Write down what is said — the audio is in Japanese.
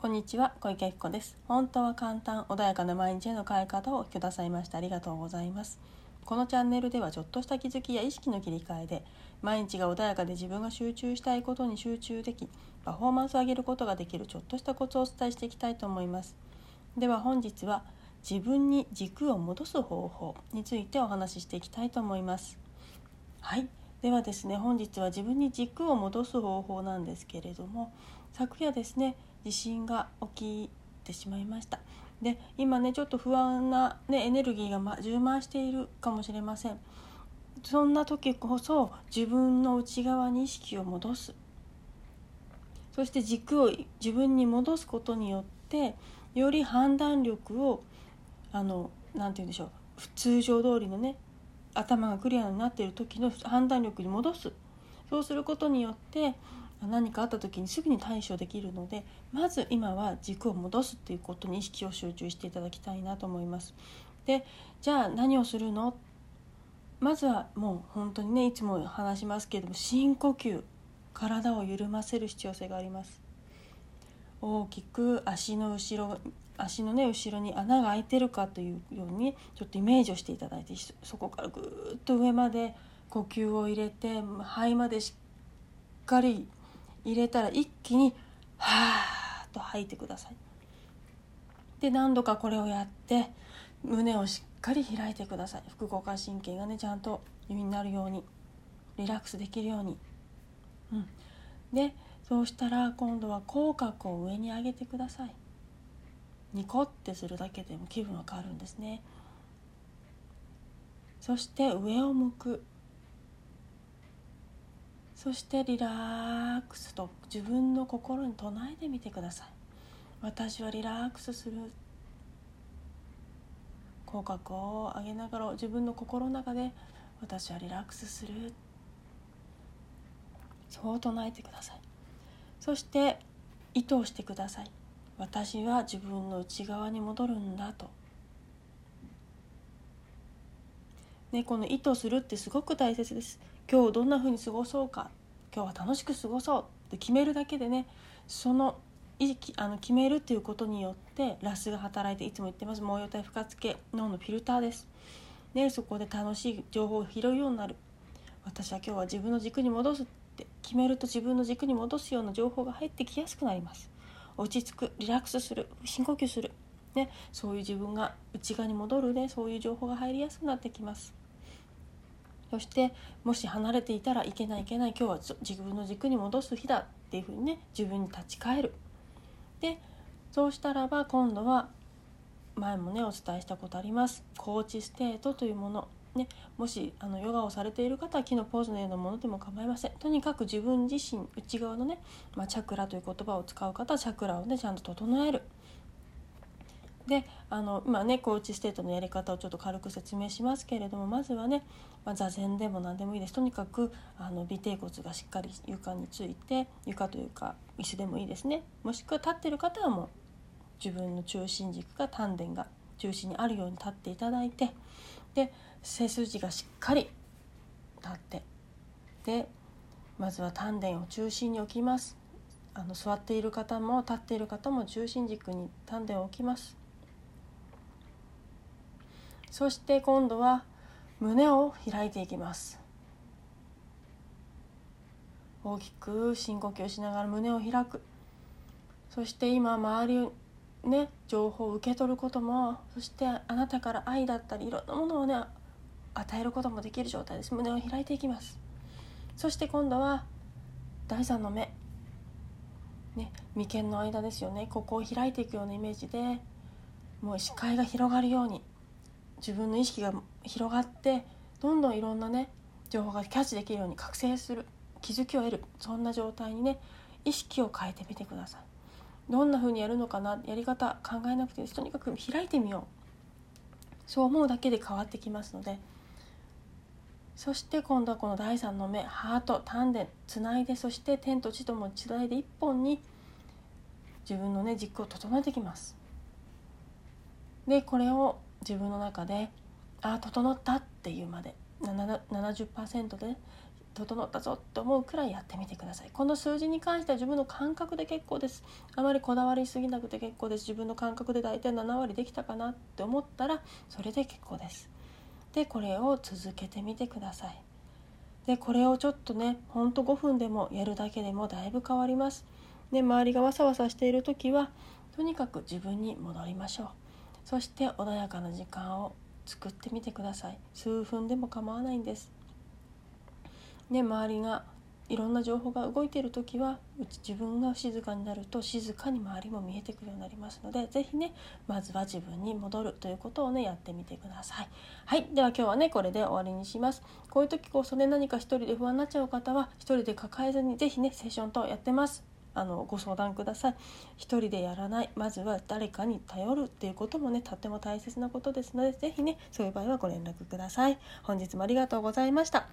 こんにちは小池由紀子です。本当は簡単穏やかな毎日への変え方をくださいましてありがとうございます。このチャンネルではちょっとした気づきや意識の切り替えで毎日が穏やかで自分が集中したいことに集中できパフォーマンスを上げることができるちょっとしたコツをお伝えしていきたいと思います。では本日は自分に軸を戻す方法についてお話ししていきたいと思います。はい。ではですね本日は自分に軸を戻す方法なんですけれども昨夜ですね地震が起きてしまいました。で今ねちょっと不安な、ね、エネルギーが、ま、充満しているかもしれません。そんな時こそ自分の内側に意識を戻す。そして軸を自分に戻すことによってより判断力をあのなて言うんでしょう。通常通りのね頭がクリアになっている時の判断力に戻す。そうすることによって何かあった時にすぐに対処できるのでまず今は軸を戻すっていうことに意識を集中していただきたいなと思います。でじゃあ何をするの？まずはもう本当にねいつも話しますけれども深呼吸体を緩ませる必要性があります大きく足の後ろ足のね後ろに穴が開いてるかというようにちょっとイメージをしていただいてそこからぐっと上まで呼吸を入れて肺までしっかり入れたら一気にはーっと吐いてください。で何度かこれをやって胸をしっかり開いてください。副交感神経がねちゃんと弓になるようにリラックスできるように。うん。でそうしたら今度は口角を上に上げてください。ニコってするだけでも気分が変わるんですね。そして上を向く。そしてリラックスと自分の心に唱えてみてください。私はリラックスする口角を上げながら自分の心の中で私はリラックスする。そう唱えてください。そして意図をしてください。私は自分の内側に戻るんだと。ね、この意図するってすごく大切です。今日どんな風に過ごそうか。今日は楽しく過ごそうって決めるだけでねそのあの決めるっていうことによってラスが働いていつも言ってます。毛様体不活系脳のフィルターです。でそこで楽しい情報を拾うようになる。私は今日は自分の軸に戻すって決めると自分の軸に戻すような情報が入ってきやすくなります。落ち着くリラックスする深呼吸する、ね、そういう自分が内側に戻るねそういう情報が入りやすくなってきます。そしてもし離れていたらいけないいけない今日は自分の軸に戻す日だっていうふうにね自分に立ち返る。でそうしたらば今度は前もねお伝えしたことあります。コーチステートというもの。ね、もしあのヨガをされている方は木のポーズのようなものでも構いません。とにかく自分自身内側のね、まあ、チャクラという言葉を使う方はチャクラをねちゃんと整える。であの今ねコーチステートのやり方をちょっと軽く説明しますけれどもまずはね、まあ、座禅でも何でもいいです。とにかくあの尾てい骨がしっかり床について床というか椅子でもいいですね。もしくは立ってる方はもう自分の中心軸が丹田が中心にあるように立っていただいてで背筋がしっかり立ってでまずは丹田を中心に置きます。あの座っている方も立っている方も中心軸に丹田を置きます。そして今度は胸を開いていきます。大きく深呼吸しながら胸を開く。そして今周りね情報を受け取ることもそしてあなたから愛だったりいろんなものをね与えることもできる状態です。胸を開いていきます。そして今度は第三の目。ね眉間の間ですよね。ここを開いていくようなイメージでもう視界が広がるように。自分の意識が広がってどんどんいろんなね情報がキャッチできるように覚醒する気づきを得るそんな状態にね意識を変えてみてください。どんな風にやるのかなやり方考えなくていいです。とにかく開いてみよう。そう思うだけで変わってきますので。そして今度はこの第3の目ハート丹田つないでそして天と地ともつないで一本に自分のね軸を整えてきます。でこれを自分の中でああ整ったっていうまで70%で整ったぞと思うくらいやってみてください。この数字に関しては自分の感覚で結構です。あまりこだわりすぎなくて結構です。自分の感覚で大体7割できたかなって思ったらそれで結構です。でこれを続けてみてください。でこれをちょっとねほんと5分でもやるだけでもだいぶ変わります。で周りがわさわさしている時はとにかく自分に戻りましょう。そして穏やかな時間を作ってみてください。数分でも構わないんです。ね周りがいろんな情報が動いている時はうち自分が静かになると静かに周りも見えてくるようになりますので是非ねまずは自分に戻るということをねやってみてください。はい。では今日はねこれで終わりにします。こういう時こそね何か一人で不安になっちゃう方は一人で抱えずに是非ねセッション等やってます。あのご相談ください。一人でやらない。まずは誰かに頼るっていうこともねとっても大切なことですので是非ねそういう場合はご連絡ください。本日もありがとうございました。